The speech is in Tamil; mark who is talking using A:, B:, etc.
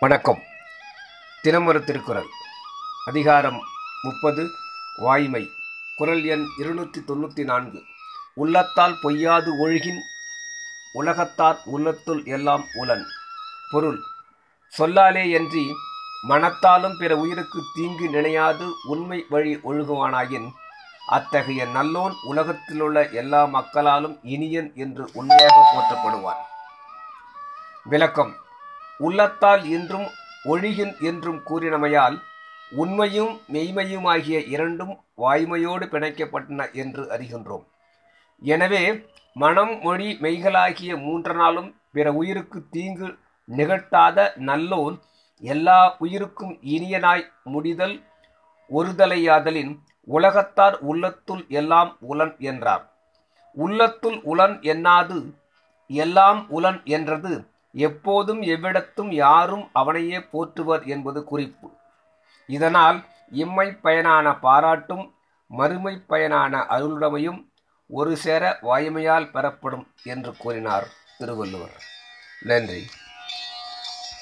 A: வணக்கம். தினமொரு திருக்குறள். அதிகாரம் முப்பது வாய்மை. குறள் எண் இருநூற்றி தொண்ணூற்றி நான்கு. உள்ளத்தால் பொய்யாது ஒழுகின் உலகத்தார் உள்ளத்துள் எல்லாம் உலன். பொருள் சொல்லாலே அன்றி மனத்தாலும் பிற உயிருக்கு தீங்கு நினையாது உண்மை வழி ஒழுகுவானாயின் அத்தகைய நல்லோன் உலகத்திலுள்ள எல்லா மக்களாலும் இனியன் என்று உண்மையாக போற்றப்படுவான். விளக்கம் உள்ளத்தால் என்றும் ஒழிகின் என்றும் கூறினமையால் உண்மையும் மெய்மையுமாகிய இரண்டும் வாய்மையோடு பிணைக்கப்பட்டன என்று அறிகின்றோம். எனவே மனம் மொழி மெய்களாகிய மூன்றனாலும் பிற உயிருக்கு தீங்கு நிகழ்த்தாத நல்லோன் எல்லா உயிருக்கும் இனியனாய் முடிதல் ஒருதலையாதலின் உலகத்தார் உள்ளத்துள் எல்லாம் உலன் என்றார். உள்ளத்துள் உலன் என்னாது? எல்லாம் உலன் என்றது எப்போதும் எவ்விடத்தும் யாரும் அவனையே போற்றுவர் என்பது குறிப்பு. இதனால் இம்மை பயனான பாராட்டும் மறுமை பயனான அருளுடைமையும் ஒரு சேர வாய்மையால் பெறப்படும் என்று கூறினார் திருவள்ளுவர். நன்றி.